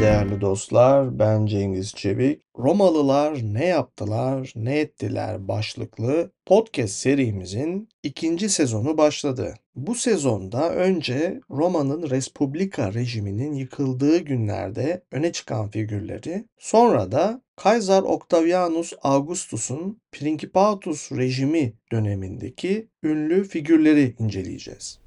Değerli dostlar, ben Cengiz Çevik. Romalılar ne yaptılar, ne ettiler başlıklı podcast serimizin ikinci sezonu başladı. Bu sezonda önce Roma'nın Respublika rejiminin yıkıldığı günlerde öne çıkan figürleri, sonra da Kaiser Octavianus Augustus'un Principatus rejimi dönemindeki ünlü figürleri inceleyeceğiz.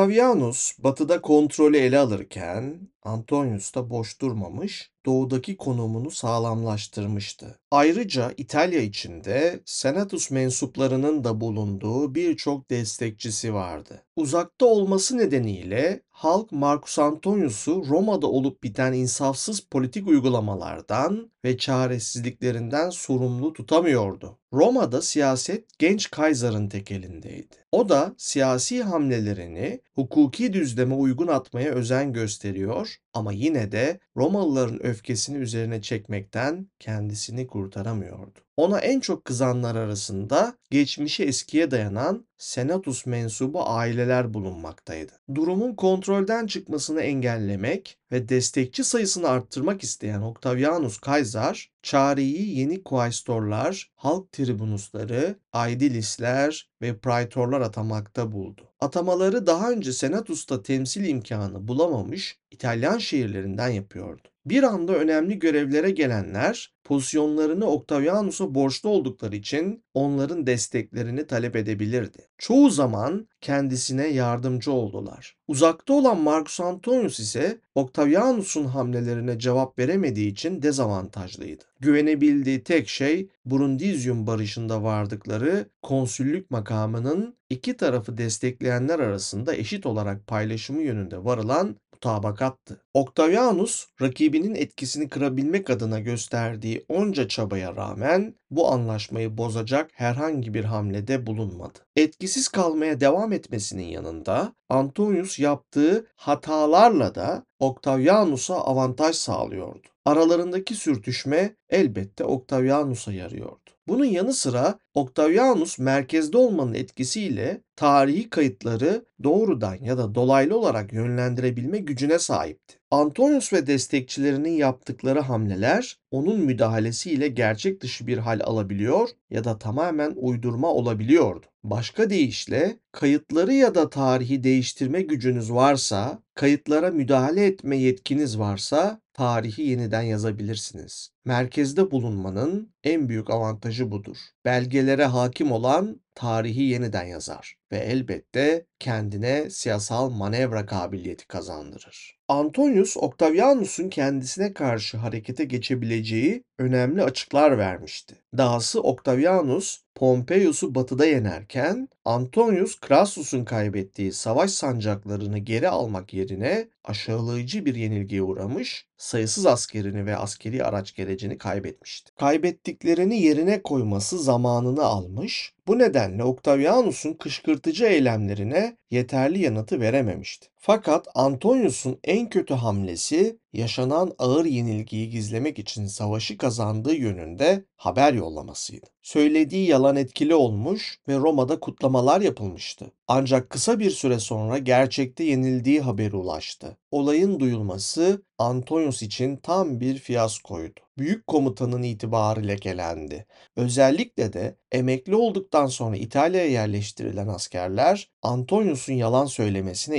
Octavianus batıda kontrolü ele alırken Antonius da boş durmamış, doğudaki konumunu sağlamlaştırmıştı. Ayrıca İtalya içinde Senatus mensuplarının da bulunduğu birçok destekçisi vardı. Uzakta olması nedeniyle halk Marcus Antonius'u Roma'da olup biten insafsız politik uygulamalardan ve çaresizliklerinden sorumlu tutamıyordu. Roma'da siyaset genç Kaiser'ın tek elindeydi. O da siyasi hamlelerini hukuki düzleme uygun atmaya özen gösteriyor ama yine de Romalıların öfkesini üzerine çekmekten kendisini kurtaramıyordu. Ona en çok kızanlar arasında geçmişi eskiye dayanan Senatus mensubu aileler bulunmaktaydı. Durumun kontrolden çıkmasını engellemek ve destekçi sayısını arttırmak isteyen Octavianus Kaysar, çareyi yeni kuaystorlar, halk tribunusları, aedilisler ve praetorlar atamakta buldu. Atamaları daha önce Senatus'ta temsil imkanı bulamamış İtalyan şehirlerinden yapıyordu. Bir anda önemli görevlere gelenler pozisyonlarını Octavianus'a borçlu oldukları için onların desteklerini talep edebilirdi. Çoğu zaman kendisine yardımcı oldular. Uzakta olan Marcus Antonius ise Octavianus'un hamlelerine cevap veremediği için dezavantajlıydı. Güvenebildiği tek şey Brundizium barışında vardıkları konsüllük makamının iki tarafı destekleyenler arasında eşit olarak paylaşımı yönünde varılan mutabakattı. Octavianus rakibinin etkisini kırabilmek adına gösterdiği onca çabaya rağmen bu anlaşmayı bozacak herhangi bir hamlede bulunmadı. Etkisiz kalmaya devam etmesinin yanında Antonius yaptığı hatalarla da Octavianus'a avantaj sağlıyordu. Aralarındaki sürtüşme elbette Octavianus'a yarıyordu. Bunun yanı sıra Octavianus merkezde olmanın etkisiyle tarihi kayıtları doğrudan ya da dolaylı olarak yönlendirebilme gücüne sahipti. Antonius ve destekçilerinin yaptıkları hamleler onun müdahalesiyle gerçek dışı bir hal alabiliyor ya da tamamen uydurma olabiliyordu. Başka deyişle kayıtları ya da tarihi değiştirme gücünüz varsa, kayıtlara müdahale etme yetkiniz varsa tarihi yeniden yazabilirsiniz. Merkezde bulunmanın en büyük avantajı budur. Belgelere hakim olan tarihi yeniden yazar ve elbette kendine siyasal manevra kabiliyeti kazandırır. Antonius Octavianus'un kendisine karşı harekete geçebileceği önemli açıklar vermişti. Dahası Octavianus Pompeius'u batıda yenerken Antonius Crassus'un kaybettiği savaş sancaklarını geri almak yerine aşağılayıcı bir yenilgiye uğramış, sayısız askerini ve askeri araç gerecini kaybetmişti. Kaybettiklerini yerine koyması zamanını almış, bu nedenle Octavianus'un kışkırtıcı eylemlerine yeterli yanıtı verememişti. Fakat Antonius'un en kötü hamlesi yaşanan ağır yenilgiyi gizlemek için savaşı kazandığı yönünde haber yollamasıydı. Söylediği yalan etkili olmuş ve Roma'da kutlamalar yapılmıştı. Ancak kısa bir süre sonra gerçekte yenildiği haberi ulaştı. Olayın duyulması Antonius için tam bir fiyaskoydu. Büyük komutanın itibarı lekelendi. Özellikle de emekli olduktan sonra İtalya'ya yerleştirilen askerler Antonius'un yalan söylemesine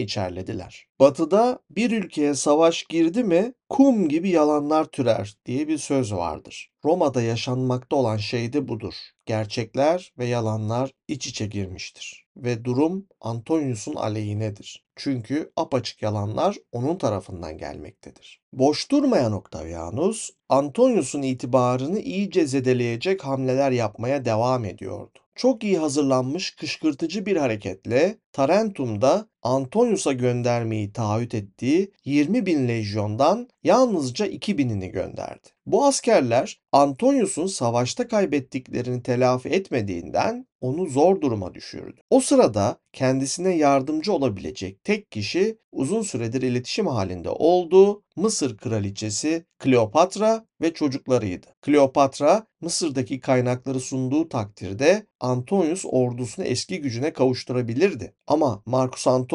içerlediler. Batı'da bir ülkeye savaş girdi mi kum gibi yalanlar türer diye bir söz vardır. Roma'da yaşanmakta olan şey de budur. Gerçekler ve yalanlar iç içe girmiştir ve durum Antonius'un aleyhinedir. Çünkü apaçık yalanlar onun tarafından gelmektedir. Boş durmayan Octavianus, Antonius'un itibarını iyice zedeleyecek hamleler yapmaya devam ediyordu. Çok iyi hazırlanmış kışkırtıcı bir hareketle Tarentum'da Antonius'a göndermeyi taahhüt ettiği 20 bin lejyondan yalnızca 2 binini gönderdi. Bu askerler Antonius'un savaşta kaybettiklerini telafi etmediğinden onu zor duruma düşürdü. O sırada kendisine yardımcı olabilecek tek kişi uzun süredir iletişim halinde olduğu Mısır kraliçesi Kleopatra ve çocuklarıydı. Kleopatra Mısır'daki kaynakları sunduğu takdirde Antonius ordusunu eski gücüne kavuşturabilirdi. Ama Marcus Antonius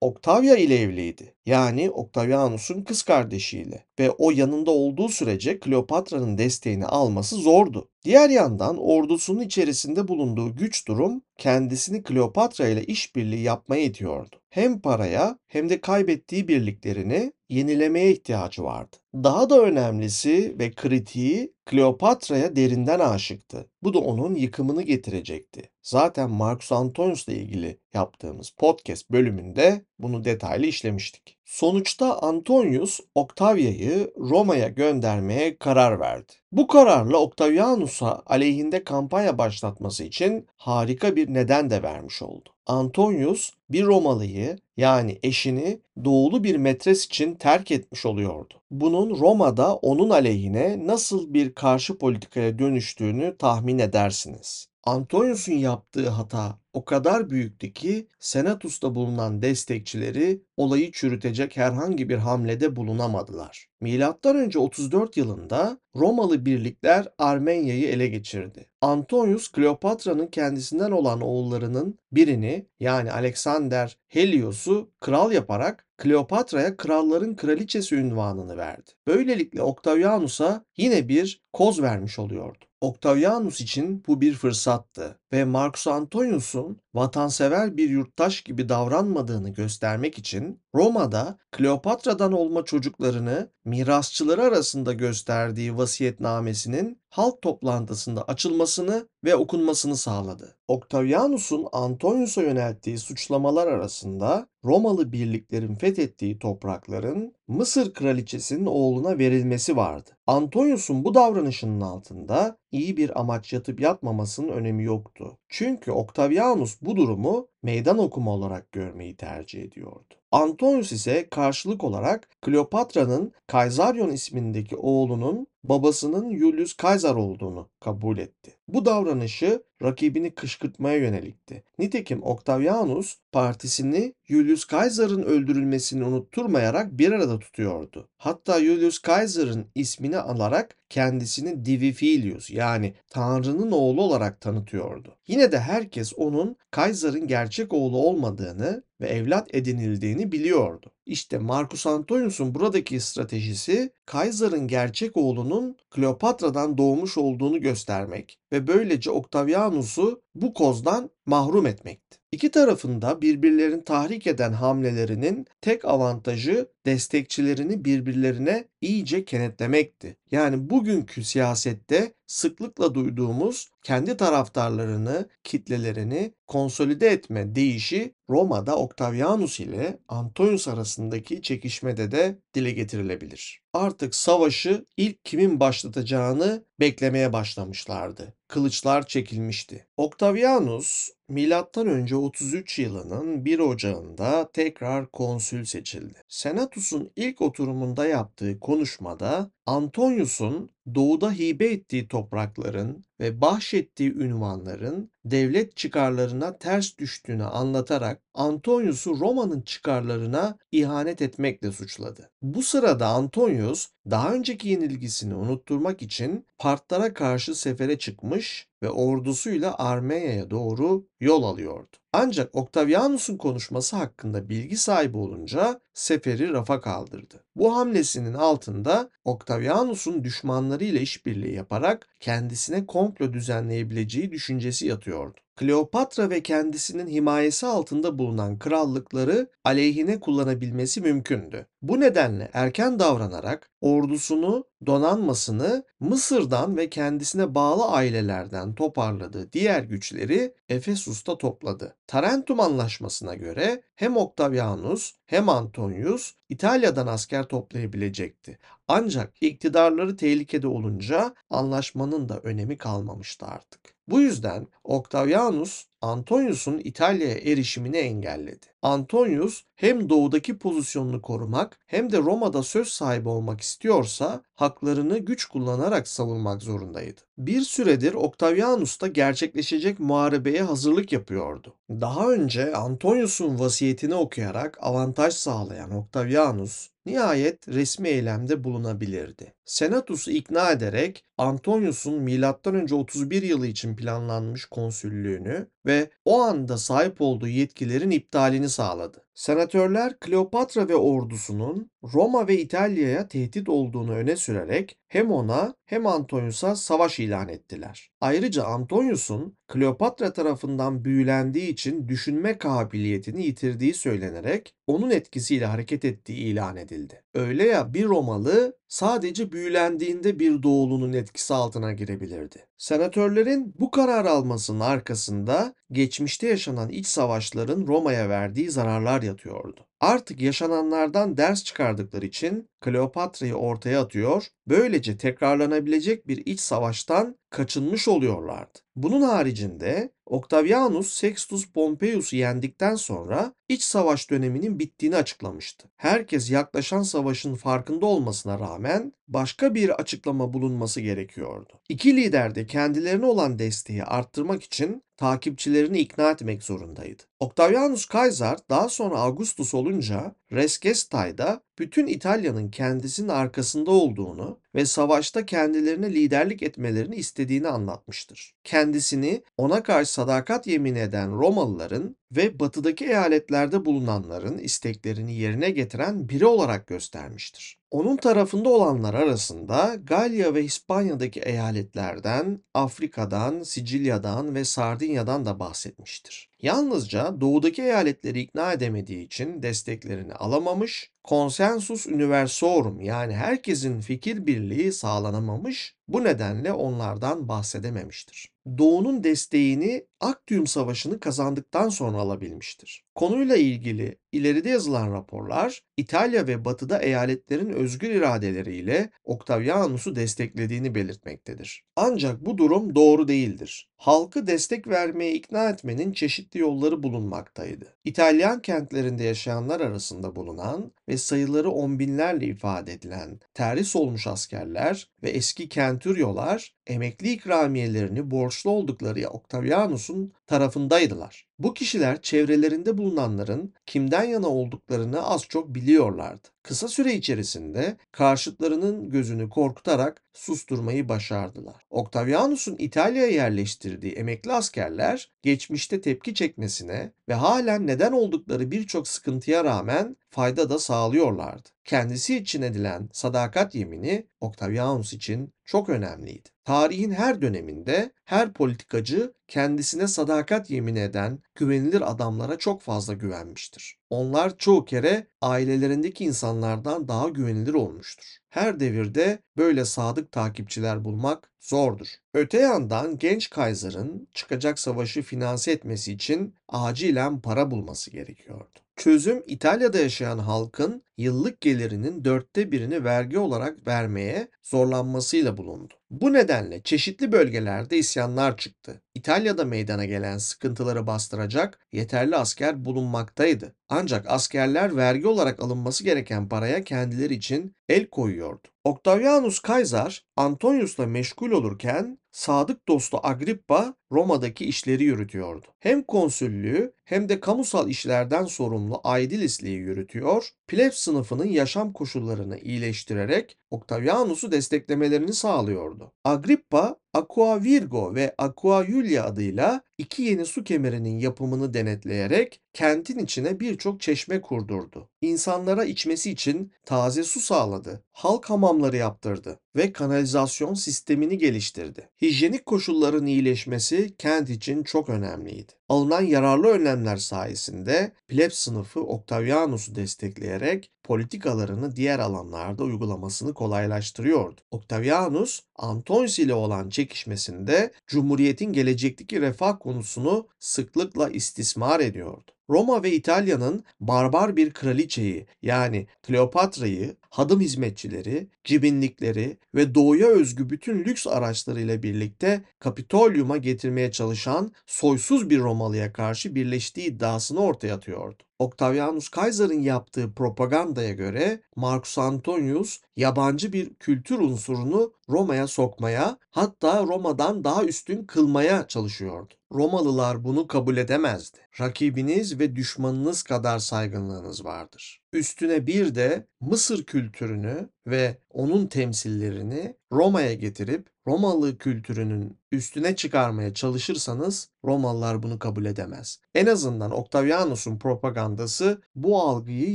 Octavia ile evliydi. Yani Octavianus'un kız kardeşiyle ve o yanında olduğu sürece Kleopatra'nın desteğini alması zordu. Diğer yandan ordusunun içerisinde bulunduğu güç durum kendisini Kleopatra ile işbirliği yapmaya itiyordu. Hem paraya hem de kaybettiği birliklerini yenilemeye ihtiyacı vardı. Daha da önemlisi ve kritiği Kleopatra'ya derinden aşıktı. Bu da onun yıkımını getirecekti. Zaten Marcus Antonius'la ilgili yaptığımız podcast bölümünde bunu detaylı işlemiştik. Sonuçta Antonius Octavia'yı Roma'ya göndermeye karar verdi. Bu kararla Octavianus'a aleyhinde kampanya başlatması için harika bir neden de vermiş oldu. Antonius bir Romalıyı yani eşini doğulu bir metres için terk etmiş oluyordu. Bunun Roma'da onun aleyhine nasıl bir karşı politikaya dönüştüğünü tahmin edersiniz. Antonius'un yaptığı hata o kadar büyüktü ki Senatus'ta bulunan destekçileri olayı çürütecek herhangi bir hamlede bulunamadılar. Milattan önce 34 yılında Romalı birlikler Armenya'yı ele geçirdi. Antonius Kleopatra'nın kendisinden olan oğullarının birini yani Alexander Helios'u kral yaparak Kleopatra'ya kralların kraliçesi ünvanını verdi. Böylelikle Octavianus'a yine bir koz vermiş oluyordu. Octavianus için bu bir fırsattı ve Marcus Antonius'un vatansever bir yurttaş gibi davranmadığını göstermek için Roma'da Kleopatra'dan olma çocuklarını mirasçıları arasında gösterdiği vasiyetnamesinin halk toplantısında açılmasını ve okunmasını sağladı. Octavianus'un Antonius'a yönelttiği suçlamalar arasında Romalı birliklerin fethettiği toprakların Mısır kraliçesinin oğluna verilmesi vardı. Antonius'un bu davranışının altında iyi bir amaç yatıp yatmamasının önemi yoktu. Çünkü Octavianus bu durumu meydan okuma olarak görmeyi tercih ediyordu. Antonius ise karşılık olarak Kleopatra'nın Kaisarion ismindeki oğlunun babasının Julius Caesar olduğunu kabul etti. Bu davranışı rakibini kışkırtmaya yönelikti. Nitekim Octavianus partisini Julius Caesar'ın öldürülmesini unutturmayarak bir arada tutuyordu. Hatta Julius Caesar'ın ismini alarak kendisini Divi Filius yani Tanrı'nın oğlu olarak tanıtıyordu. Yine de herkes onun Kaysar'ın gerçek oğlu olmadığını ve evlat edinildiğini biliyordu. İşte Marcus Antonius'un buradaki stratejisi Kaysar'ın gerçek oğlunun Kleopatra'dan doğmuş olduğunu göstermek ve böylece Octavianus'u bu kozdan mahrum etmekti. İki tarafında birbirlerini tahrik eden hamlelerinin tek avantajı destekçilerini birbirlerine iyice kenetlemekti. Yani bugünkü siyasette sıklıkla duyduğumuz kendi taraftarlarını, kitlelerini konsolide etme deyişi Roma'da Octavianus ile Antonius arasındaki çekişmede de dile getirilebilir. Artık savaşı ilk kimin başlatacağını beklemeye başlamışlardı. Kılıçlar çekilmişti. Octavianus Milattan önce 33 yılının 1 Ocağı'nda tekrar konsül seçildi. Senatus'un ilk oturumunda yaptığı konuşmada Antonius'un doğuda hibe ettiği toprakların ve bahşettiği ünvanların devlet çıkarlarına ters düştüğünü anlatarak Antonius'u Roma'nın çıkarlarına ihanet etmekle suçladı. Bu sırada Antonius daha önceki yenilgisini unutturmak için Partlara karşı sefere çıkmış ve ordusuyla Armenia'ya doğru yol alıyordu. Ancak Octavianus'un konuşması hakkında bilgi sahibi olunca seferi rafa kaldırdı. Bu hamlesinin altında Octavianus'un düşmanlarıyla işbirliği yaparak kendisine komplo düzenleyebileceği düşüncesi yatıyordu. Kleopatra ve kendisinin himayesi altında bulunan krallıkları aleyhine kullanabilmesi mümkündü. Bu nedenle erken davranarak ordusunu, donanmasını Mısır'dan ve kendisine bağlı ailelerden toparladığı diğer güçleri Efesus'ta topladı. Tarentum Anlaşması'na göre hem Octavianus hem Antonius İtalya'dan asker toplayabilecekti. Ancak iktidarları tehlikede olunca anlaşmanın da önemi kalmamıştı artık. Bu yüzden Octavianus Antonius'un İtalya'ya erişimini engelledi. Antonius hem doğudaki pozisyonunu korumak hem de Roma'da söz sahibi olmak istiyorsa haklarını güç kullanarak savunmak zorundaydı. Bir süredir Octavianus da gerçekleşecek muharebeye hazırlık yapıyordu. Daha önce Antonius'un vasiyetini okuyarak avantaj sağlayan Octavianus nihayet resmi eylemde bulunabilirdi. Senatus'u ikna ederek Antonius'un M.Ö. 31 yılı için planlanmış konsüllüğünü ve o anda sahip olduğu yetkilerin iptalini sağladı. Senatörler Kleopatra ve ordusunun Roma ve İtalya'ya tehdit olduğunu öne sürerek hem ona hem Antonius'a savaş ilan ettiler. Ayrıca Antonius'un Kleopatra tarafından büyülendiği için düşünme kabiliyetini yitirdiği söylenerek onun etkisiyle hareket ettiği ilan edildi. Öyle ya bir Romalı sadece büyülendiğinde bir doğulunun etkisi altına girebilirdi. Senatörlerin bu karar almasının arkasında geçmişte yaşanan iç savaşların Roma'ya verdiği zararlar yatıyordu. Artık yaşananlardan ders çıkardıkları için Kleopatra'yı ortaya atıyor, böylece tekrarlanabilecek bir iç savaştan kaçınmış oluyorlardı. Bunun haricinde Octavianus Sextus Pompeius'u yendikten sonra iç savaş döneminin bittiğini açıklamıştı. Herkes yaklaşan savaşın farkında olmasına rağmen başka bir açıklama bulunması gerekiyordu. İki lider de kendilerine olan desteği arttırmak için takipçilerini ikna etmek zorundaydı. Octavianus Kaysar daha sonra Augustus olunca Res Gestae'da bütün İtalya'nın kendisinin arkasında olduğunu ve savaşta kendilerine liderlik etmelerini istediğini anlatmıştır. Kendisini ona karşı sadakat yemin eden Romalıların ve batıdaki eyaletlerde bulunanların isteklerini yerine getiren biri olarak göstermiştir. Onun tarafında olanlar arasında Galya ve İspanya'daki eyaletlerden, Afrika'dan, Sicilya'dan ve Sardinya'dan da bahsetmiştir. Yalnızca doğudaki eyaletleri ikna edemediği için desteklerini alamamış, konsensus universorum yani herkesin fikir birliği sağlanamamış, bu nedenle onlardan bahsedememiştir. Doğu'nun desteğini Aktium Savaşı'nı kazandıktan sonra alabilmiştir. Konuyla ilgili ileride yazılan raporlar İtalya ve Batı'da eyaletlerin özgür iradeleriyle Octavianus'u desteklediğini belirtmektedir. Ancak bu durum doğru değildir. Halkı destek vermeye ikna etmenin çeşitli yolları bulunmaktaydı. İtalyan kentlerinde yaşayanlar arasında bulunan ve sayıları on binlerle ifade edilen terhis olmuş askerler ve eski kentüryolar emekli ikramiyelerini borçlu oldukları Octavianus'un tarafındaydılar. Bu kişiler çevrelerinde bulunanların kimden yana olduklarını az çok biliyorlardı. Kısa süre içerisinde karşıtlarının gözünü korkutarak susturmayı başardılar. Octavianus'un İtalya'ya yerleştirdiği emekli askerler geçmişte tepki çekmesine ve halen neden oldukları birçok sıkıntıya rağmen fayda da sağlıyorlardı. Kendisi için edilen sadakat yemini Octavianus için çok önemliydi. Tarihin her döneminde her politikacı kendisine sadakat yemin eden güvenilir adamlara çok fazla güvenmiştir. Onlar çoğu kere ailelerindeki insanlardan daha güvenilir olmuştur. Her devirde böyle sadık takipçiler bulmak zordur. Öte yandan genç Kaiser'ın çıkacak savaşı finanse etmesi için acilen para bulması gerekiyordu. Çözüm İtalya'da yaşayan halkın yıllık gelirinin dörtte birini vergi olarak vermeye zorlanmasıyla bulundu. Bu nedenle çeşitli bölgelerde isyanlar çıktı. İtalya'da meydana gelen sıkıntıları bastıracak yeterli asker bulunmaktaydı. Ancak askerler vergi olarak alınması gereken paraya kendileri için el koyuyordu. Octavianus Kaysar Antonius'la meşgul olurken sadık dostu Agrippa Roma'daki işleri yürütüyordu. Hem konsüllüğü hem de kamusal işlerden sorumlu Aedilisliği yürütüyor, plebs sınıfının yaşam koşullarını iyileştirerek Octavianus'u desteklemelerini sağlıyordu. Agrippa, Aqua Virgo ve Aqua Julia adıyla iki yeni su kemerinin yapımını denetleyerek kentin içine birçok çeşme kurdurdu. İnsanlara içmesi için taze su sağladı, halk hamamları yaptırdı ve kanalizasyon sistemini geliştirdi. Hijyenik koşulların iyileşmesi kent için çok önemliydi. Alınan yararlı önlemler sayesinde plebs sınıfı Octavianus'u destekleyerek politikalarını diğer alanlarda uygulamasını kolaylaştırıyordu. Octavianus, Antonius ile olan çekişmesinde Cumhuriyet'in gelecekteki refah konusunu sıklıkla istismar ediyordu. Roma ve İtalya'nın barbar bir kraliçeyi yani Kleopatra'yı hadım hizmetçileri, cibinlikleri ve doğuya özgü bütün lüks araçlarıyla birlikte Kapitolyum'a getirmeye çalışan soysuz bir Romalıya karşı birleştiği iddiasını ortaya atıyordu. Octavianus Caesar'ın yaptığı propagandaya göre Marcus Antonius yabancı bir kültür unsurunu Roma'ya sokmaya hatta Roma'dan daha üstün kılmaya çalışıyordu. Romalılar bunu kabul edemezdi. Rakibiniz ve düşmanınız kadar saygınlığınız vardır. Üstüne bir de Mısır kültürünü ve onun temsillerini Roma'ya getirip Romalı kültürünün üstüne çıkarmaya çalışırsanız Romalılar bunu kabul edemez. En azından Octavianus'un propagandası bu algıyı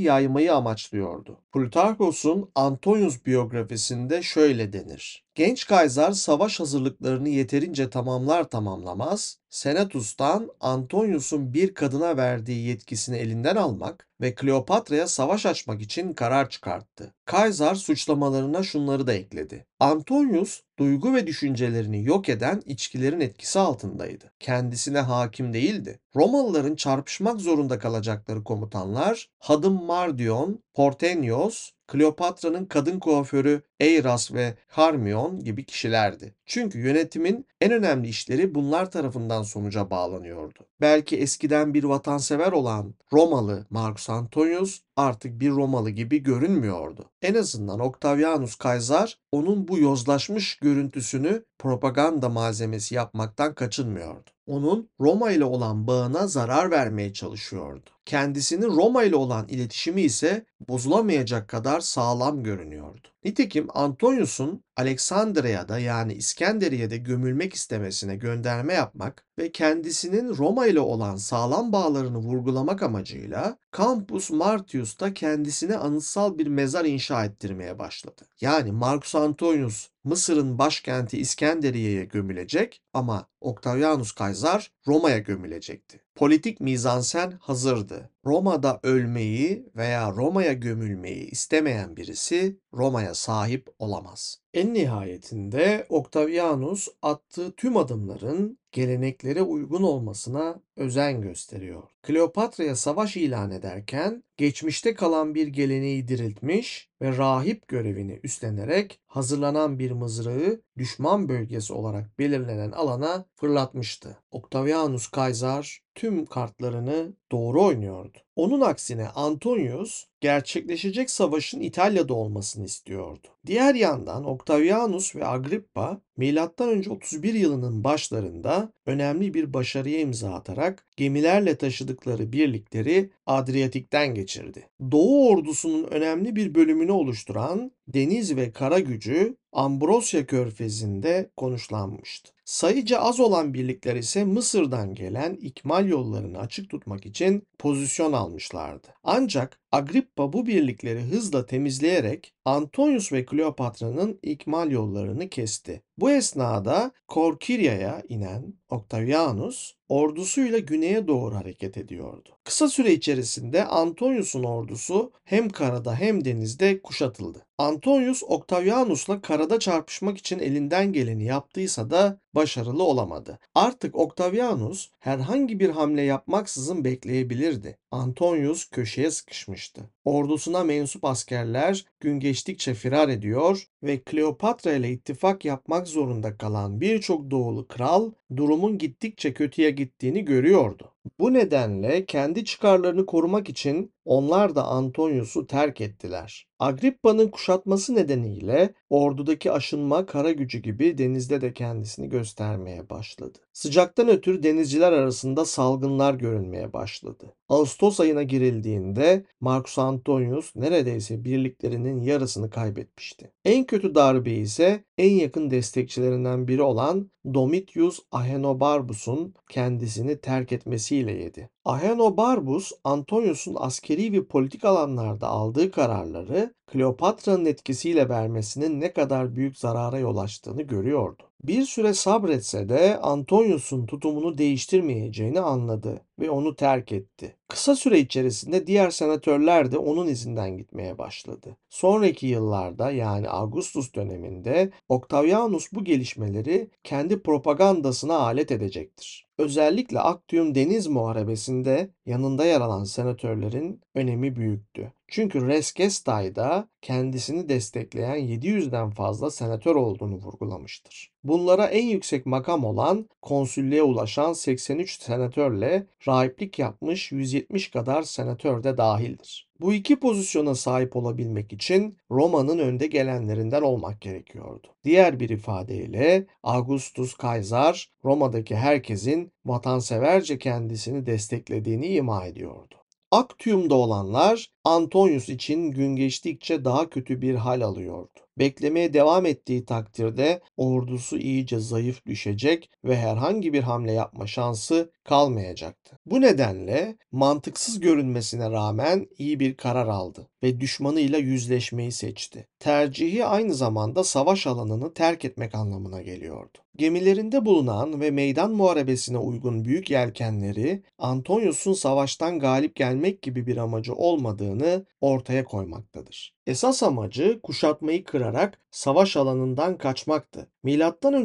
yaymayı amaçlıyordu. Plutarkos'un Antonius biyografisinde şöyle denir. Genç Kaysar savaş hazırlıklarını yeterince tamamlar tamamlamaz, Senatus'tan Antonius'un bir kadına verdiği yetkisini elinden almak ve Kleopatra'ya savaş açmak için karar çıkarttı. Kaysar suçlamalarına şunları da ekledi. Antonius duygu ve düşüncelerini yok eden içkilerin etkisi altındaydı. Kendisine hakim değildi. Romalıların çarpışmak zorunda kalacakları komutanlar Hadım Mardion, Portenios, Kleopatra'nın kadın kuaförü Eiras ve Harmion gibi kişilerdi. Çünkü yönetimin en önemli işleri bunlar tarafından sonuca bağlanıyordu. Belki eskiden bir vatansever olan Romalı Marcus Antonius artık bir Romalı gibi görünmüyordu. En azından Octavianus Kaysar onun bu yozlaşmış görüntüsünü propaganda malzemesi yapmaktan kaçınmıyordu. Onun Roma ile olan bağına zarar vermeye çalışıyordu. Kendisinin Roma ile olan iletişimi ise bozulamayacak kadar sağlam görünüyordu. Nitekim Antonius'un Aleksandria'da yani İskenderiye'de gömülmek istemesine gönderme yapmak ve kendisinin Roma ile olan sağlam bağlarını vurgulamak amacıyla Campus Martius'ta kendisine anıtsal bir mezar inşa ettirmeye başladı. Yani Marcus Antonius Mısır'ın başkenti İskenderiye'ye gömülecek ama Octavianus Kaysar Roma'ya gömülecekti. Politik mizansen hazırdı. Roma'da ölmeyi veya Roma'ya gömülmeyi istemeyen birisi Roma'ya sahip olamaz. En nihayetinde Octavianus attığı tüm adımların geleneklere uygun olmasına özen gösteriyor. Kleopatra'ya savaş ilan ederken geçmişte kalan bir geleneği diriltmiş ve rahip görevini üstlenerek hazırlanan bir mızrağı düşman bölgesi olarak belirlenen alana fırlatmıştı. Octavianus Kaysar tüm kartlarını doğru oynuyordu. Onun aksine Antonius gerçekleşecek savaşın İtalya'da olmasını istiyordu. Diğer yandan Octavianus ve Agrippa M.Ö. 31 yılının başlarında önemli bir başarıya imza atarak gemilerle taşıdıkları birlikleri Adriyatik'ten geçirdi. Doğu ordusunun önemli bir bölümünü oluşturan deniz ve kara gücü Ambrosya Körfezi'nde konuşlanmıştı. Sayıca az olan birlikler ise Mısır'dan gelen ikmal yollarını açık tutmak için pozisyon almışlardı. Ancak Agrippa bu birlikleri hızla temizleyerek Antonius ve Kleopatra'nın ikmal yollarını kesti. Bu esnada Korkirya'ya inen Octavianus ordusuyla güneye doğru hareket ediyordu. Kısa süre içerisinde Antonius'un ordusu hem karada hem denizde kuşatıldı. Antonius Octavianus'la karada çarpışmak için elinden geleni yaptıysa da başarılı olamadı. Artık Octavianus herhangi bir hamle yapmaksızın bekleyebilirdi. Antonius köşeye sıkışmıştı. Ordusuna mensup askerler gün geçtikçe firar ediyor ve Kleopatra ile ittifak yapmak zorunda kalan birçok doğulu kral durumun gittikçe kötüye gittiğini görüyordu. Bu nedenle kendi çıkarlarını korumak için onlar da Antonius'u terk ettiler. Agrippa'nın kuşatması nedeniyle ordudaki aşınma kara gücü gibi denizde de kendisini göstermeye başladı. Sıcaktan ötürü denizciler arasında salgınlar görünmeye başladı. Ağustos ayına girildiğinde Marcus Antonius neredeyse birliklerinin yarısını kaybetmişti. En kötü darbe ise en yakın destekçilerinden biri olan Domitius Ahenobarbus'un kendisini terk etmesiyle yedi. Ahenobarbus, Antonius'un askeri ve politik alanlarda aldığı kararları Kleopatra'nın etkisiyle vermesinin ne kadar büyük zarara yol açtığını görüyordu. Bir süre sabretse de Antonius'un tutumunu değiştirmeyeceğini anladı. ve onu terk etti. Kısa süre içerisinde diğer senatörler de onun izinden gitmeye başladı. Sonraki yıllarda yani Augustus döneminde Octavianus bu gelişmeleri kendi propagandasına alet edecektir. Özellikle Actium Deniz Muharebesi'nde yanında yer alan senatörlerin önemi büyüktü. Çünkü Res Gestae'da kendisini destekleyen 700'den fazla senatör olduğunu vurgulamıştır. Bunlara en yüksek makam olan konsüllüğe ulaşan 83 senatörle rahiplik yapmış 170 kadar senatör de dahildir. Bu iki pozisyona sahip olabilmek için Roma'nın önde gelenlerinden olmak gerekiyordu. Diğer bir ifadeyle Augustus Kaysar Roma'daki herkesin vatanseverce kendisini desteklediğini ima ediyordu. Actium'da olanlar Antonius için gün geçtikçe daha kötü bir hal alıyordu. Beklemeye devam ettiği takdirde ordusu iyice zayıf düşecek ve herhangi bir hamle yapma şansı kalmayacaktı. Bu nedenle mantıksız görünmesine rağmen iyi bir karar aldı ve düşmanıyla yüzleşmeyi seçti. Tercihi aynı zamanda savaş alanını terk etmek anlamına geliyordu. Gemilerinde bulunan ve meydan muharebesine uygun büyük yelkenleri Antonius'un savaştan galip gelmek gibi bir amacı olmadığını ortaya koymaktadır. Esas amacı kuşatmayı kırarak savaş alanından kaçmaktı.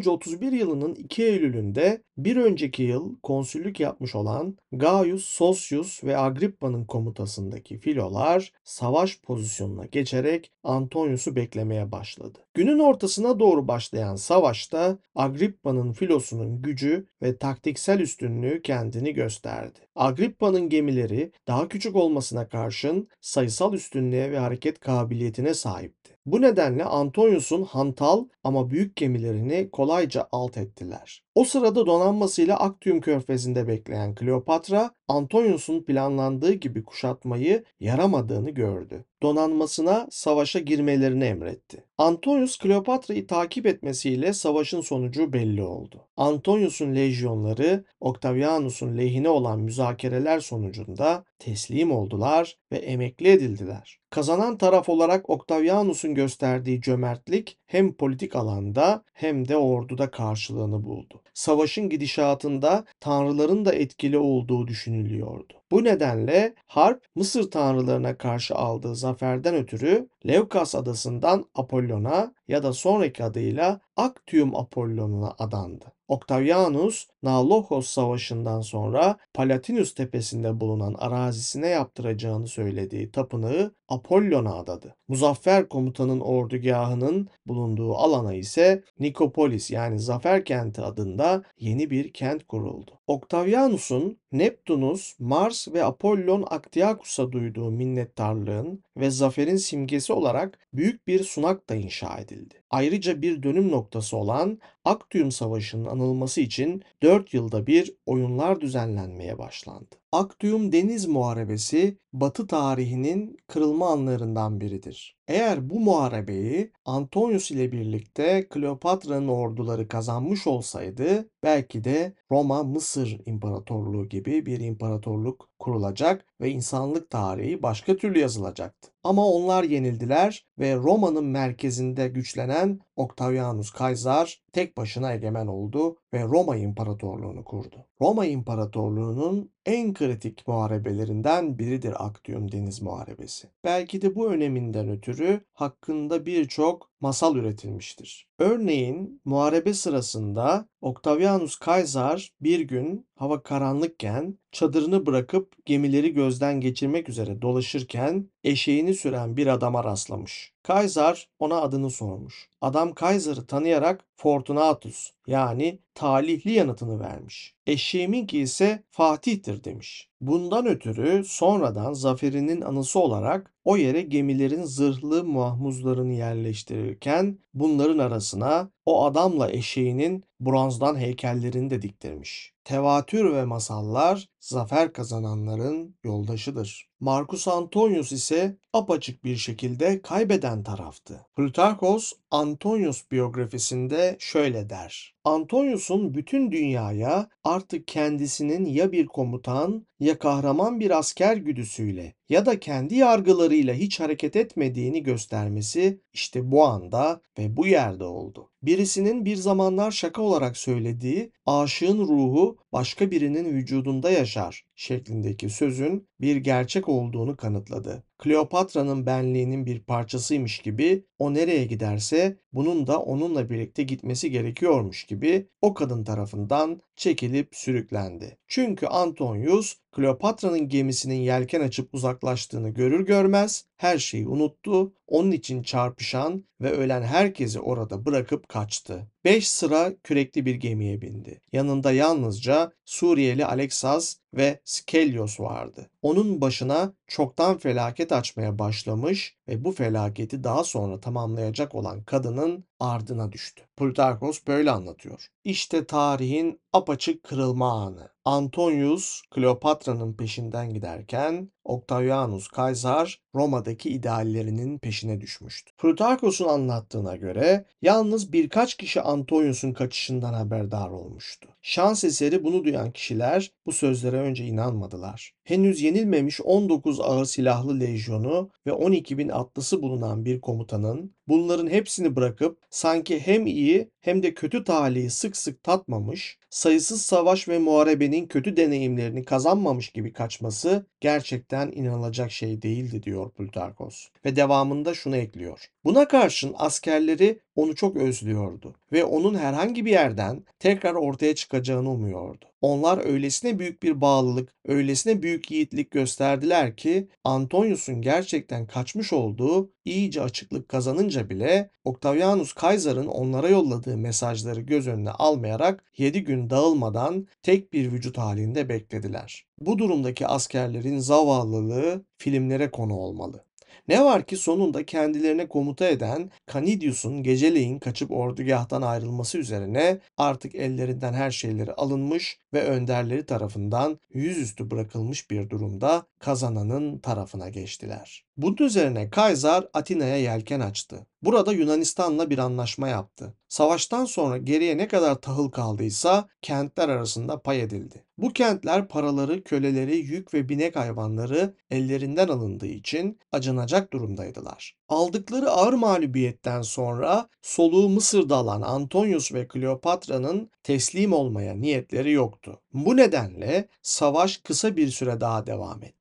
Önce 31 yılının 2 Eylül'ünde bir önceki yıl konsüllük yapmış olan Gaius Sosius ve Agrippa'nın komutasındaki filolar savaş pozisyonuna geçerek Antonius'u beklemeye başladı. Günün ortasına doğru başlayan savaşta Agrippa'nın filosunun gücü ve taktiksel üstünlüğü kendini gösterdi. Agrippa'nın gemileri daha küçük olmasına karşın sayısal üstünlüğe ve hareket kabiliyetine sahipti. Bu nedenle Antonius'un hantal ama büyük gemilerini kolayca alt ettiler. O sırada donanmasıyla Actium körfezinde bekleyen Kleopatra, Antonius'un planlandığı gibi kuşatmayı yaramadığını gördü. Donanmasına savaşa girmelerini emretti. Antonius Kleopatra'yı takip etmesiyle savaşın sonucu belli oldu. Antonius'un lejyonları Octavianus'un lehine olan müzakereler sonucunda teslim oldular ve emekli edildiler. Kazanan taraf olarak Octavianus'un gösterdiği cömertlik hem politik alanda hem de orduda karşılığını buldu. Savaşın gidişatında tanrıların da etkili olduğu düşünülüyordu. Bu nedenle harp Mısır tanrılarına karşı aldığı zaferden ötürü Leukas adasından Apollon'a ya da sonraki adıyla Actium Apollon'a adandı. Octavianus, Nalohos Savaşı'ndan sonra Palatinus tepesinde bulunan arazisine yaptıracağını söylediği tapınağı Apollon'a adadı. Muzaffer komutanın ordugahının bulunduğu alana ise Nikopolis yani Zafer Kenti adında yeni bir kent kuruldu. Octavianus'un Neptunus, Mars ve Apollon Aktiakus'a duyduğu minnettarlığın ve zaferin simgesi olarak büyük bir sunak da inşa edildi. Ayrıca bir dönüm noktası olan Actium Savaşı'nın anılması için 4 yılda bir oyunlar düzenlenmeye başlandı. Actium Deniz Muharebesi Batı tarihinin kırılma anlarından biridir. Eğer bu muharebeyi Antonius ile birlikte Kleopatra'nın orduları kazanmış olsaydı belki de Roma Mısır İmparatorluğu gibi bir imparatorluk kurulacak ve insanlık tarihi başka türlü yazılacaktı. Ama onlar yenildiler ve Roma'nın merkezinde güçlenen Octavianus Kaysar tek başına egemen oldu ve Roma İmparatorluğunu kurdu. Roma İmparatorluğu'nun en kritik muharebelerinden biridir Actium Deniz Muharebesi. Belki de bu öneminden ötürü hakkında birçok masal üretilmiştir. Örneğin muharebe sırasında Octavianus Kaysar bir gün hava karanlıkken çadırını bırakıp gemileri gözden geçirmek üzere dolaşırken eşeğini süren bir adama rastlamış. Kaysar ona adını sormuş. Adam Kaysar'ı tanıyarak Fortunatus yani talihli yanıtını vermiş. Eşeğiminki ise Fatih'tir demiş. Bundan ötürü sonradan zaferinin anısı olarak o yere gemilerin zırhlı muhafızlarını yerleştirirken bunların arasına o adamla eşeğinin bronzdan heykellerini de diktirmiş. Tevatür ve masallar zafer kazananların yoldaşıdır. Marcus Antonius ise apaçık bir şekilde kaybeden taraftı. Plutarkos Antonius biyografisinde şöyle der. Antonius'un bütün dünyaya artık kendisinin ya bir komutan ya kahraman bir asker güdüsüyle ya da kendi yargılarıyla hiç hareket etmediğini göstermesi işte bu anda ve bu yerde oldu. Birisinin bir zamanlar şaka olarak söylediği aşığın ruhu başka birinin vücudunda yaşar şeklindeki sözün bir gerçek olduğunu kanıtladı. Kleopatra'nın benliğinin bir parçasıymış gibi o nereye giderse bunun da onunla birlikte gitmesi gerekiyormuş gibi o kadın tarafından çekilip sürüklendi. Çünkü Antonius Kleopatra'nın gemisinin yelken açıp uzaklaştığını görür görmez her şeyi unuttu, onun için çarpışan ve ölen herkesi orada bırakıp kaçtı. Beş sıra kürekli bir gemiye bindi. Yanında yalnızca Suriyeli Aleksas ve Skelios vardı. Onun başına çoktan felaket açmaya başlamış ve bu felaketi daha sonra tamamlayacak olan kadının ardına düştü. Plutarkos böyle anlatıyor. İşte tarihin apaçık kırılma anı. Antonius Kleopatra'nın peşinden giderken Octavianus Kaysar Roma'daki ideallerinin peşine düşmüştü. Plutarkos'un anlattığına göre yalnız birkaç kişi Antonius'un kaçışından haberdar olmuştu. Şans eseri bunu duyan kişiler bu sözlere önce inanmadılar. Henüz yenilmemiş 19 ağır silahlı lejyonu ve 12 bin atlısı bulunan bir komutanın bunların hepsini bırakıp sanki hem iyi hem de kötü talihi sık sık tatmamış, sayısız savaş ve muharebenin kötü deneyimlerini kazanmamış gibi kaçması gerçekten inanılacak şey değildi diyor Plutarkos. Ve devamında şunu ekliyor. Buna karşın askerleri onu çok özlüyordu ve onun herhangi bir yerden tekrar ortaya çıkacağını umuyordu. Onlar öylesine büyük bir bağlılık, öylesine büyük yiğitlik gösterdiler ki Antonius'un gerçekten kaçmış olduğu iyice açıklık kazanınca bile Octavianus Kaysar'ın onlara yolladığı mesajları göz önüne almayarak 7 gün dağılmadan tek bir vücut halinde beklediler. Bu durumdaki askerlerin zavallılığı filmlere konu olmalı. Ne var ki sonunda kendilerine komuta eden Canidius'un geceleyin kaçıp ordugahtan ayrılması üzerine artık ellerinden her şeyleri alınmış ve önderleri tarafından yüzüstü bırakılmış bir durumda kazananın tarafına geçtiler. Bunun üzerine Kaysar Atina'ya yelken açtı. Burada Yunanistan'la bir anlaşma yaptı. Savaştan sonra geriye ne kadar tahıl kaldıysa kentler arasında pay edildi. Bu kentler paraları, köleleri, yük ve binek hayvanları ellerinden alındığı için acınacak durumdaydılar. Aldıkları ağır mağlubiyetten sonra soluğu Mısır'da alan Antonius ve Kleopatra'nın teslim olmaya niyetleri yoktu. Bu nedenle savaş kısa bir süre daha devam etti.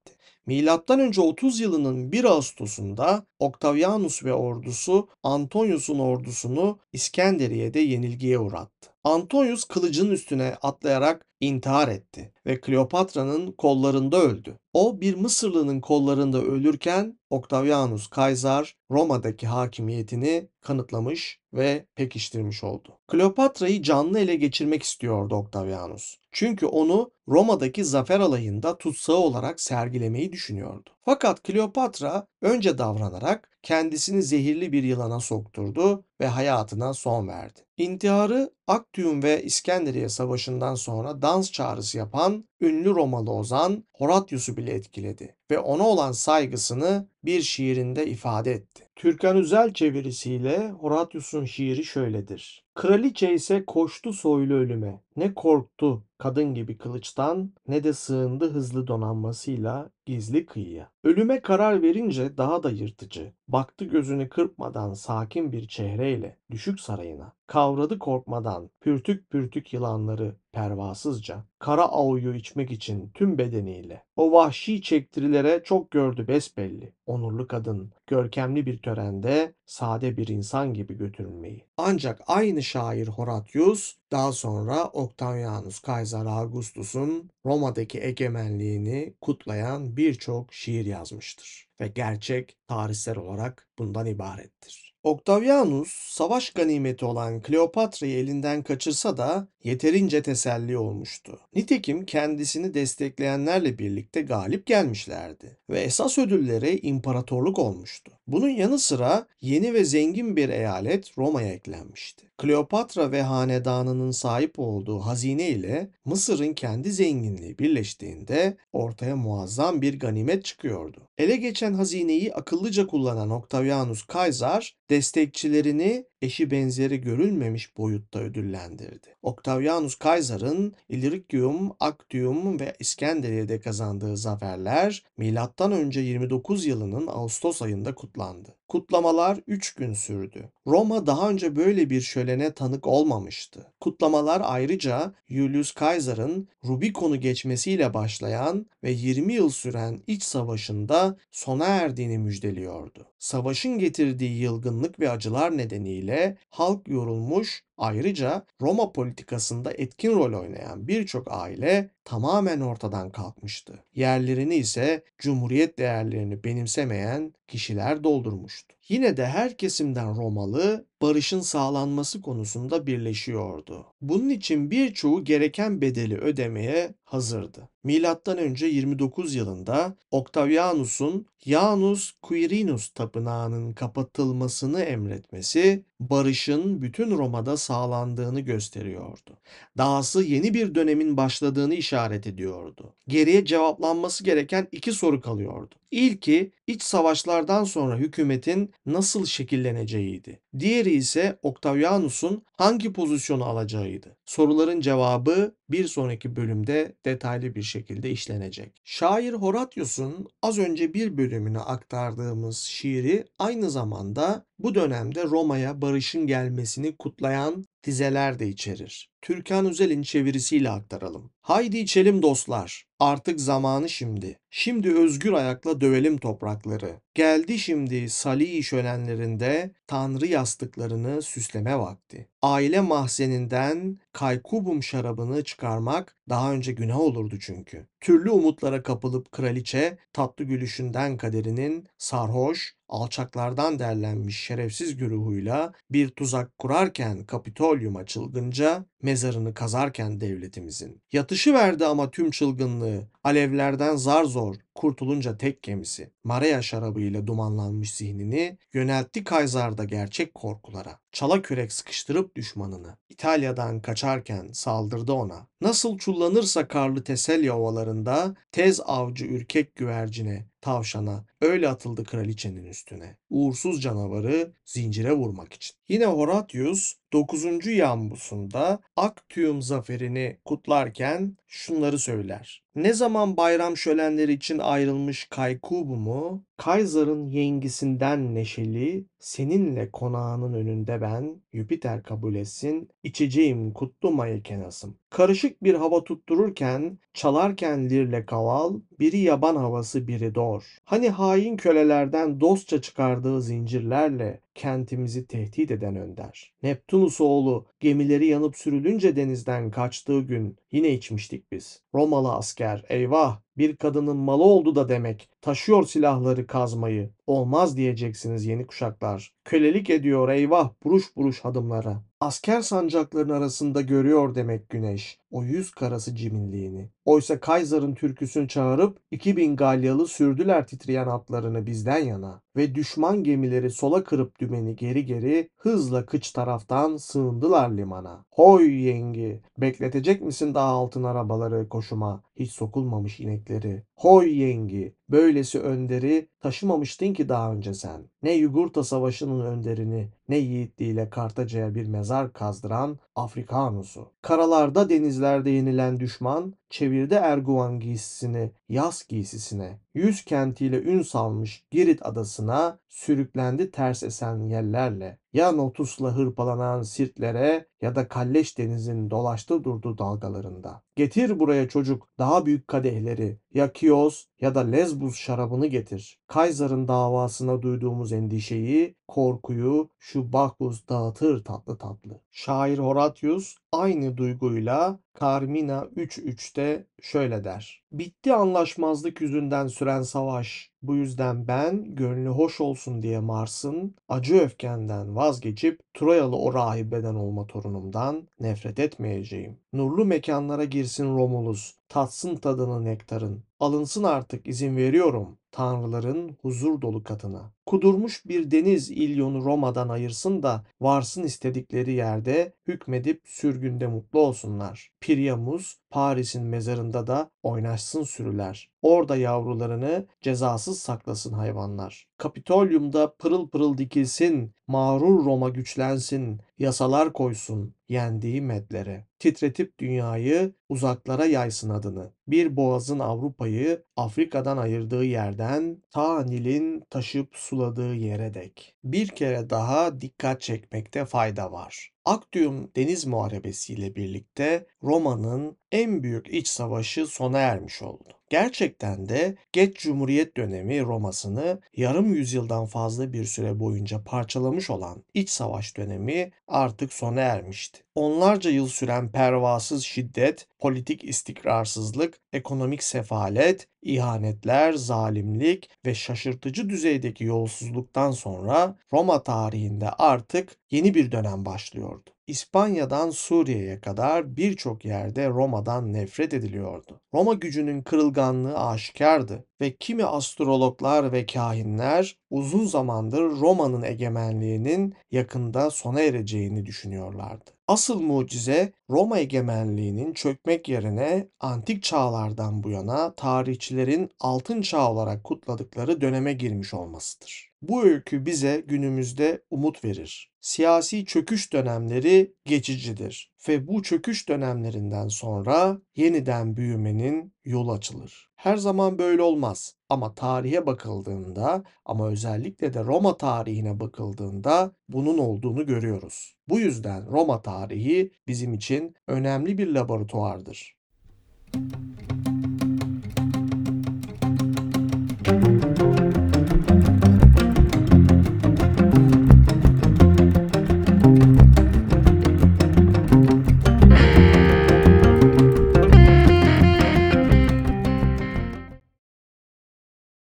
Önce 30 yılının 1 Ağustos'unda Octavianus ve ordusu Antonius'un ordusunu İskenderiye'de yenilgiye uğrattı. Antonius kılıcın üstüne atlayarak intihar etti ve Kleopatra'nın kollarında öldü. O bir Mısırlı'nın kollarında ölürken Octavianus Kaysar Roma'daki hakimiyetini kanıtlamış ve pekiştirmiş oldu. Kleopatra'yı canlı ele geçirmek istiyordu Octavianus. Çünkü onu Roma'daki zafer alayında tutsağı olarak sergilemeyi düşünüyordu. Fakat Kleopatra önce davranarak kendisini zehirli bir yılana sokturdu ve hayatına son verdi. İntiharı Aktium ve İskenderiye Savaşı'ndan sonra dans çağrısı yapan ünlü Romalı ozan Horatius'u bile etkiledi ve ona olan saygısını bir şiirinde ifade etti. Türkan Üzel çevirisiyle Horatius'un şiiri şöyledir. Kraliçe ise koştu soylu ölüme. Ne korktu kadın gibi kılıçtan ne de sığındı hızlı donanmasıyla gizli kıyıya. Ölüme karar verince daha da yırtıcı. Baktı gözünü kırpmadan sakin bir çehreyle düşük sarayına. Kavradı korkmadan pürtük pürtük yılanları pervasızca. Kara avuyu içmek için tüm bedeniyle. O vahşi çektirilere çok gördü besbelli. Onurlu kadın, görkemli bir törende sade bir insan gibi götürülmeyi. Ancak aynı şair Horatius daha sonra Octavianus Kaysar Augustus'un Roma'daki egemenliğini kutlayan birçok şiir yazmıştır ve gerçek tarihsel olarak bundan ibarettir. Octavianus savaş ganimeti olan Kleopatra'yı elinden kaçırsa da yeterince teselli olmuştu. Nitekim kendisini destekleyenlerle birlikte galip gelmişlerdi ve esas ödülleri imparatorluk olmuştu. Bunun yanı sıra yeni ve zengin bir eyalet Roma'ya eklenmişti. Kleopatra ve hanedanının sahip olduğu hazine ile Mısır'ın kendi zenginliği birleştiğinde ortaya muazzam bir ganimet çıkıyordu. Ele geçen hazineyi akıllıca kullanan Octavianus Kaysar destekçilerini eşi benzeri görülmemiş boyutta ödüllendirdi. Octavianus Kaysar'ın Illyricum, Actium ve İskenderiye'de kazandığı zaferler M.Ö. 29 yılının Ağustos ayında kutlandı. Kutlamalar 3 gün sürdü. Roma daha önce böyle bir şölene tanık olmamıştı. Kutlamalar ayrıca Julius Caesar'ın Rubikon'u geçmesiyle başlayan ve 20 yıl süren iç savaşında sona erdiğini müjdeliyordu. Savaşın getirdiği yılgınlık ve acılar nedeniyle halk yorulmuş, ayrıca Roma politikasında etkin rol oynayan birçok aile tamamen ortadan kalkmıştı. Yerlerini ise cumhuriyet değerlerini benimsemeyen kişiler doldurmuştu. Yine de her kesimden Romalı barışın sağlanması konusunda birleşiyordu. Bunun için birçoğu gereken bedeli ödemeye hazırdı. Milattan önce 29 yılında Octavianus'un Janus Quirinus tapınağının kapatılmasını emretmesi barışın bütün Roma'da sağlandığını gösteriyordu. Dahası yeni bir dönemin başladığını işaret ediyordu. Geriye cevaplanması gereken iki soru kalıyordu. İlki iç savaşlardan sonra hükümetin nasıl şekilleneceğiydi. Diğeri ise Octavianus'un hangi pozisyonu alacağıydı. Soruların cevabı bir sonraki bölümde detaylı bir şekilde işlenecek. Şair Horatius'un az önce bir bölümünü aktardığımız şiiri aynı zamanda bu dönemde Roma'ya barışın gelmesini kutlayan dizeler de içerir. Türkan Özel'in çevirisiyle aktaralım. Haydi içelim dostlar. Artık zamanı şimdi. Şimdi özgür ayakla dövelim toprakları. Geldi şimdi Salih şölenlerinde Tanrı yastıklarını süsleme vakti. Aile mahzeninden kaykubum şarabını çıkarmak daha önce günah olurdu çünkü. Türlü umutlara kapılıp kraliçe tatlı gülüşünden kaderinin sarhoş, alçaklardan derlenmiş şerefsiz güruhuyla bir tuzak kurarken Kapitolyum'a çılgınca, mezarını kazarken devletimizin. Yatışı verdi ama tüm çılgınlığı, alevlerden zar zor, kurtulunca tek gemisi. Mareya şarabıyla dumanlanmış zihnini yöneltti Kaysar'da gerçek korkulara. Çala kürek sıkıştırıp düşmanını. İtalya'dan kaçarken saldırdı ona. Nasıl çullanırsa karlı Teselya ovalarında tez avcı ürkek güvercine, tavşana öyle atıldı kraliçenin üstüne. Uğursuz canavarı zincire vurmak için. Yine Horatius 9. yambusunda Actium zaferini kutlarken şunları söyler. Ne zaman bayram şölenleri için ayrılmış Kaykubumu, Kaysar'ın yengisinden neşeli, seninle konağının önünde ben, Jüpiter kabul etsin, içeceğim kutlu mayekenasım. Karışık bir hava tuttururken, çalarken lirle kaval, biri yaban havası biri dor. Hani hain kölelerden dostça çıkardığı zincirlerle kentimizi tehdit eden önder. Neptunus oğlu gemileri yanıp sürülünce denizden kaçtığı gün yine içmiştik biz. Romalı asker eyvah bir kadının malı oldu da demek. Taşıyor silahları kazmayı. Olmaz diyeceksiniz yeni kuşaklar. Kölelik ediyor eyvah buruş buruş adımlara. Asker sancakların arasında görüyor demek güneş o yüz karası ciminliğini. Oysa Kaiser'ın türküsünü çağırıp 2000 Galyalı sürdüler titreyen atlarını bizden yana ve düşman gemileri sola kırıp dümeni geri geri hızla kıç taraftan sığındılar limana. Hoy yengi, bekletecek misin daha altın arabaları koşuma, hiç sokulmamış inekleri? Hoy yengi, böylesi önderi taşımamıştın ki daha önce sen. Ne Yugurta Savaşı'nın önderini, ne yiğitliğiyle Kartaca'ya bir mezar kazdıran Afrikanus'u. Karalarda denizlerde yenilen düşman çevirdi Erguvan giysisini yaz giysisine. Yüz kentiyle ün salmış Girit adasına sürüklendi ters esen yellerle. Ya Notus'la hırpalanan sirtlere ya da Kalleş denizin dolaştı durdu dalgalarında. Getir buraya çocuk daha büyük kadehleri. Ya Kios ya da Lesbos şarabını getir. Kaysar'ın davasına duyduğumuz endişeyi, korkuyu şu Bakbuz dağıtır tatlı tatlı. Şair Horatius aynı duyguyla Carmina 3.3'te şöyle der. Bitti anlaşmazlık yüzünden süren savaş. Bu yüzden ben gönlü hoş olsun diye Mars'ın acı öfkenden vazgeçip Troyalı o rahibeden olma torunumdan nefret etmeyeceğim. Nurlu mekanlara girsin Romulus, tatsın tadını nektarın. Alınsın artık izin veriyorum tanrıların huzur dolu katına. Kudurmuş bir deniz İlyon'u Roma'dan ayırsın da varsın istedikleri yerde hükmedip sürgünde mutlu olsunlar. Priamus Paris'in mezarında da oynaşsın sürüler. Orada yavrularını cezasız saklasın hayvanlar. Kapitolyumda pırıl pırıl dikilsin, mağrur Roma güçlensin, yasalar koysun yendiği medlere. Titretip dünyayı uzaklara yaysın adını. Bir boğazın Avrupa'yı Afrika'dan ayırdığı yerden ta Nil'in taşıp suladığı yere dek. Bir kere daha dikkat çekmekte fayda var. Actium Deniz Muharebesi ile birlikte Roma'nın en büyük iç savaşı sona ermiş oldu. Gerçekten de geç Cumhuriyet dönemi Roma'sını yarım yüzyıldan fazla bir süre boyunca parçalamış olan iç savaş dönemi artık sona ermişti. Onlarca yıl süren pervasız şiddet, politik istikrarsızlık, ekonomik sefalet, ihanetler, zalimlik ve şaşırtıcı düzeydeki yolsuzluktan sonra Roma tarihinde artık yeni bir dönem başlıyordu. İspanya'dan Suriye'ye kadar birçok yerde Roma'dan nefret ediliyordu. Roma gücünün kırılganlığı aşikardı ve kimi astrologlar ve kahinler uzun zamandır Roma'nın egemenliğinin yakında sona ereceğini düşünüyorlardı. Asıl mucize Roma egemenliğinin çökmek yerine antik çağlardan bu yana tarihçilerin altın çağ olarak kutladıkları döneme girmiş olmasıdır. Bu öykü bize günümüzde umut verir. Siyasi çöküş dönemleri geçicidir ve bu çöküş dönemlerinden sonra yeniden büyümenin yolu açılır. Her zaman böyle olmaz ama tarihe bakıldığında ama özellikle de Roma tarihine bakıldığında bunun olduğunu görüyoruz. Bu yüzden Roma tarihi bizim için önemli bir laboratuvardır.